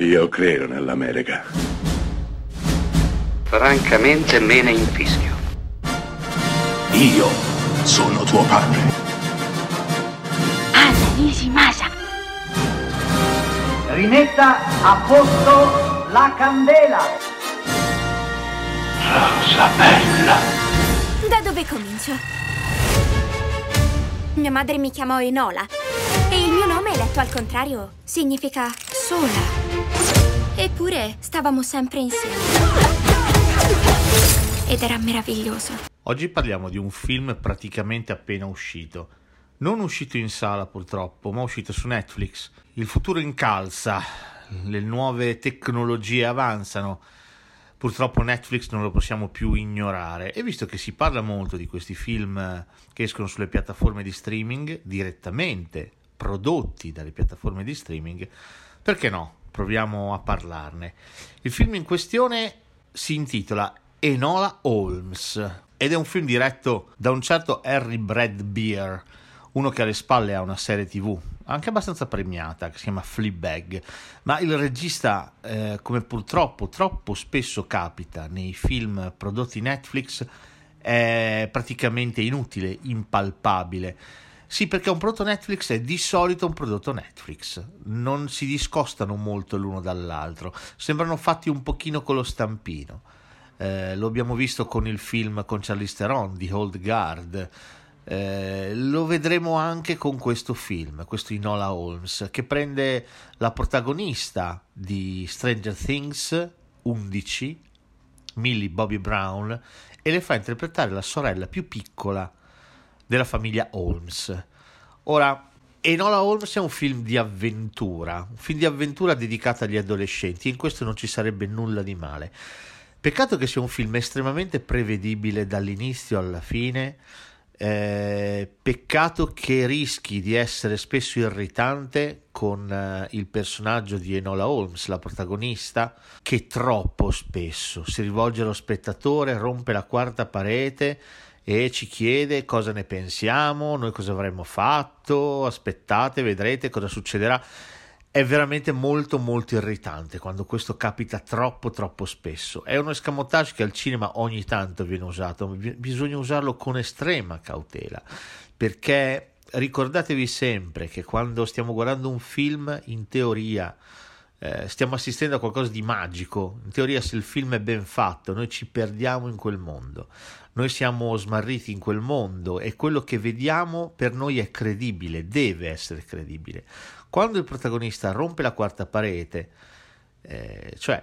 Io credo nell'America. Francamente me ne infischio. Io sono tuo padre. Anna Nishimasa. Rimetta a posto la candela. Rosa bella. Da dove comincio? Mia madre mi chiamò Enola e il mio nome, letto al contrario, significa sola. Eppure stavamo sempre insieme. Ed era meraviglioso. Oggi parliamo di un film praticamente appena uscito. Non uscito in sala purtroppo, ma uscito su Netflix. Il futuro incalza, le nuove tecnologie avanzano. Purtroppo Netflix non lo possiamo più ignorare e visto che si parla molto di questi film che escono sulle piattaforme di streaming direttamente prodotti dalle piattaforme di streaming, perché no? Proviamo a parlarne. Il film in questione si intitola Enola Holmes ed è un film diretto da un certo Harry Bradbeer, uno che alle spalle ha una serie tv anche abbastanza premiata che si chiama Fleabag, ma il regista, eh, come purtroppo troppo spesso capita nei film prodotti Netflix, è praticamente inutile, impalpabile. Sì, perché un prodotto Netflix è di solito un prodotto Netflix, non si discostano molto l'uno dall'altro, sembrano fatti un pochino con lo stampino. Eh, lo abbiamo visto con il film con Charlize Theron di Old Guard, eh, lo vedremo anche con questo film, questo Inola Holmes, che prende la protagonista di Stranger Things 11, Millie Bobby Brown, e le fa interpretare la sorella più piccola della famiglia Holmes. Ora, Enola Holmes è un film di avventura, un film di avventura dedicato agli adolescenti, in questo non ci sarebbe nulla di male. Peccato che sia un film estremamente prevedibile dall'inizio alla fine, eh, peccato che rischi di essere spesso irritante con eh, il personaggio di Enola Holmes, la protagonista, che troppo spesso si rivolge allo spettatore, rompe la quarta parete e ci chiede cosa ne pensiamo, noi cosa avremmo fatto, aspettate, vedrete cosa succederà è veramente molto molto irritante quando questo capita troppo troppo spesso. È uno escamotage che al cinema ogni tanto viene usato, bisogna usarlo con estrema cautela, perché ricordatevi sempre che quando stiamo guardando un film, in teoria eh, stiamo assistendo a qualcosa di magico. In teoria, se il film è ben fatto, noi ci perdiamo in quel mondo. Noi siamo smarriti in quel mondo e quello che vediamo per noi è credibile, deve essere credibile. Quando il protagonista rompe la quarta parete, eh, cioè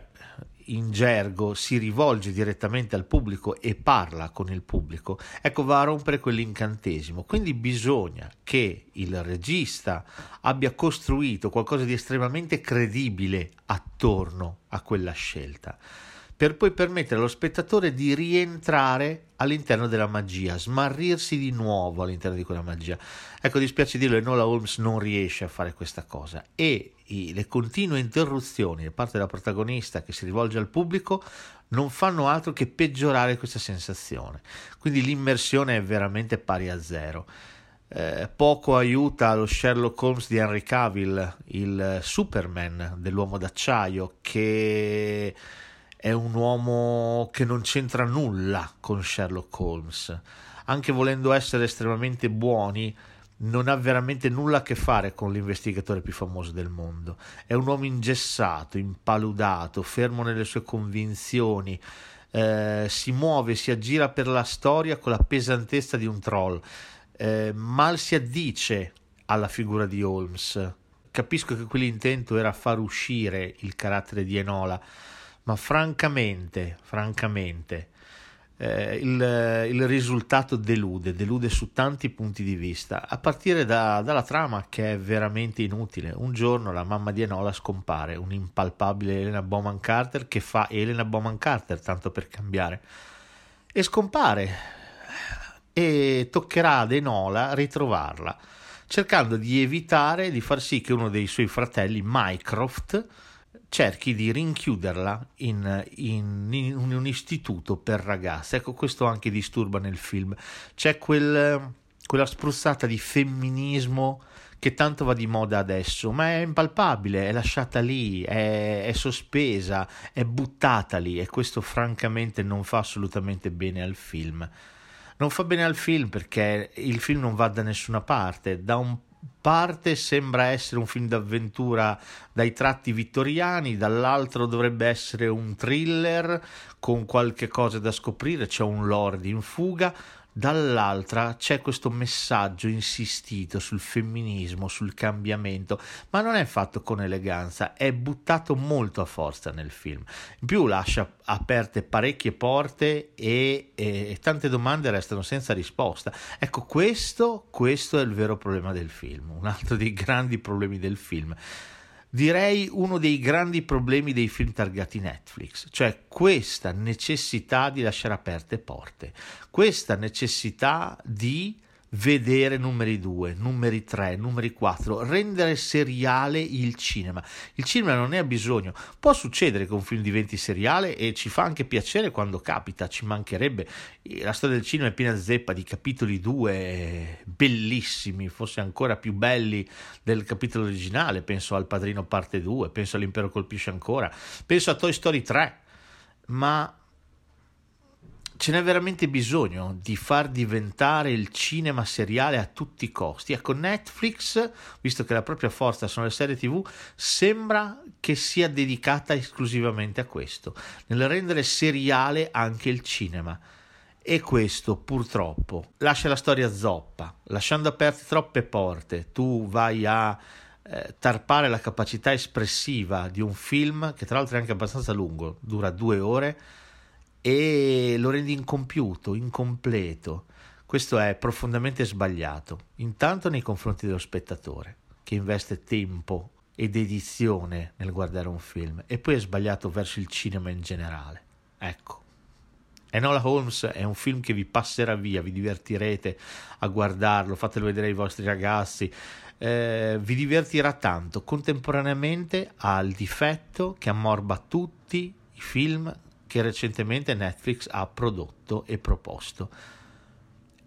in gergo si rivolge direttamente al pubblico e parla con il pubblico, ecco va a rompere quell'incantesimo. Quindi bisogna che il regista abbia costruito qualcosa di estremamente credibile attorno a quella scelta per poi permettere allo spettatore di rientrare all'interno della magia, smarrirsi di nuovo all'interno di quella magia. Ecco, dispiace dirlo, Enola Holmes non riesce a fare questa cosa e le continue interruzioni da parte della protagonista che si rivolge al pubblico non fanno altro che peggiorare questa sensazione. Quindi l'immersione è veramente pari a zero. Eh, poco aiuta lo Sherlock Holmes di Henry Cavill, il Superman dell'uomo d'acciaio, che è un uomo che non c'entra nulla con Sherlock Holmes. Anche volendo essere estremamente buoni, non ha veramente nulla a che fare con l'investigatore più famoso del mondo. È un uomo ingessato, impaludato, fermo nelle sue convinzioni. Eh, si muove, si aggira per la storia con la pesantezza di un troll. Eh, mal si addice alla figura di Holmes. Capisco che quell'intento era far uscire il carattere di Enola, ma francamente, francamente, eh, il, il, risultato delude, delude su tanti punti di vista, a partire da, dalla trama che è veramente inutile. Un giorno la mamma di Enola scompare, un'impalpabile Elena Bowman Carter che fa Elena Bowman Carter, tanto per cambiare, e scompare. E toccherà ad Enola ritrovarla, cercando di evitare di far sì che uno dei suoi fratelli, Mycroft, cerchi di rinchiuderla in, in, in, un istituto per ragazze. Ecco, questo anche disturba nel film. C'è quel, quella spruzzata di femminismo che tanto va di moda adesso, ma è impalpabile, è lasciata lì, è, è sospesa, è buttata lì e questo francamente non fa assolutamente bene al film. Non fa bene al film perché il film non va da nessuna parte, da un parte sembra essere un film d'avventura dai tratti vittoriani, dall'altro dovrebbe essere un thriller con qualche cosa da scoprire, c'è un lord in fuga, dall'altra c'è questo messaggio insistito sul femminismo, sul cambiamento, ma non è fatto con eleganza, è buttato molto a forza nel film. In più lascia aperte parecchie porte e, e tante domande restano senza risposta. Ecco, questo, questo è il vero problema del film, un altro dei grandi problemi del film direi uno dei grandi problemi dei film targati Netflix, cioè questa necessità di lasciare aperte porte, questa necessità di vedere numeri 2, numeri 3, numeri 4, rendere seriale il cinema. Il cinema non ne ha bisogno. Può succedere che un film diventi seriale e ci fa anche piacere quando capita, ci mancherebbe. La storia del cinema è piena zeppa di capitoli 2 bellissimi, forse ancora più belli del capitolo originale. Penso al Padrino parte 2, penso all'Impero colpisce ancora, penso a Toy Story 3. Ma ce n'è veramente bisogno di far diventare il cinema seriale a tutti i costi. Ecco, Netflix, visto che la propria forza sono le serie TV, sembra che sia dedicata esclusivamente a questo, nel rendere seriale anche il cinema. E questo purtroppo lascia la storia zoppa, lasciando aperte troppe porte. Tu vai a eh, tarpare la capacità espressiva di un film che tra l'altro è anche abbastanza lungo, dura due ore e lo rendi incompiuto, incompleto. Questo è profondamente sbagliato, intanto nei confronti dello spettatore, che investe tempo ed edizione nel guardare un film, e poi è sbagliato verso il cinema in generale. Ecco. Enola Holmes è un film che vi passerà via, vi divertirete a guardarlo, fatelo vedere ai vostri ragazzi, eh, vi divertirà tanto. Contemporaneamente ha il difetto che ammorba tutti i film che recentemente Netflix ha prodotto e proposto.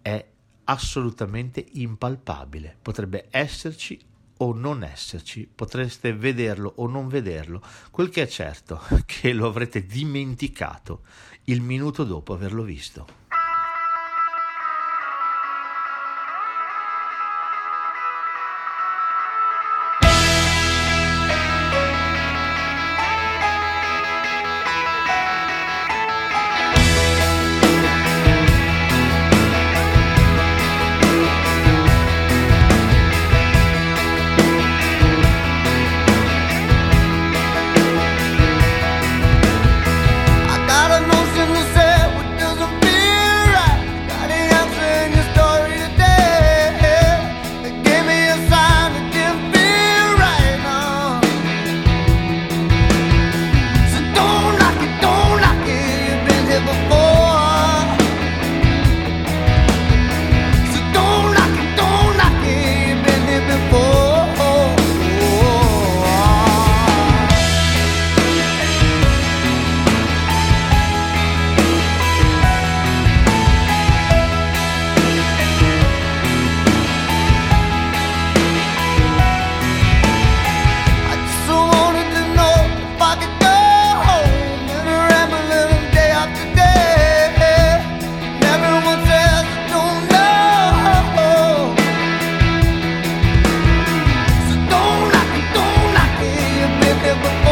È assolutamente impalpabile, potrebbe esserci o non esserci, potreste vederlo o non vederlo, quel che è certo è che lo avrete dimenticato il minuto dopo averlo visto. but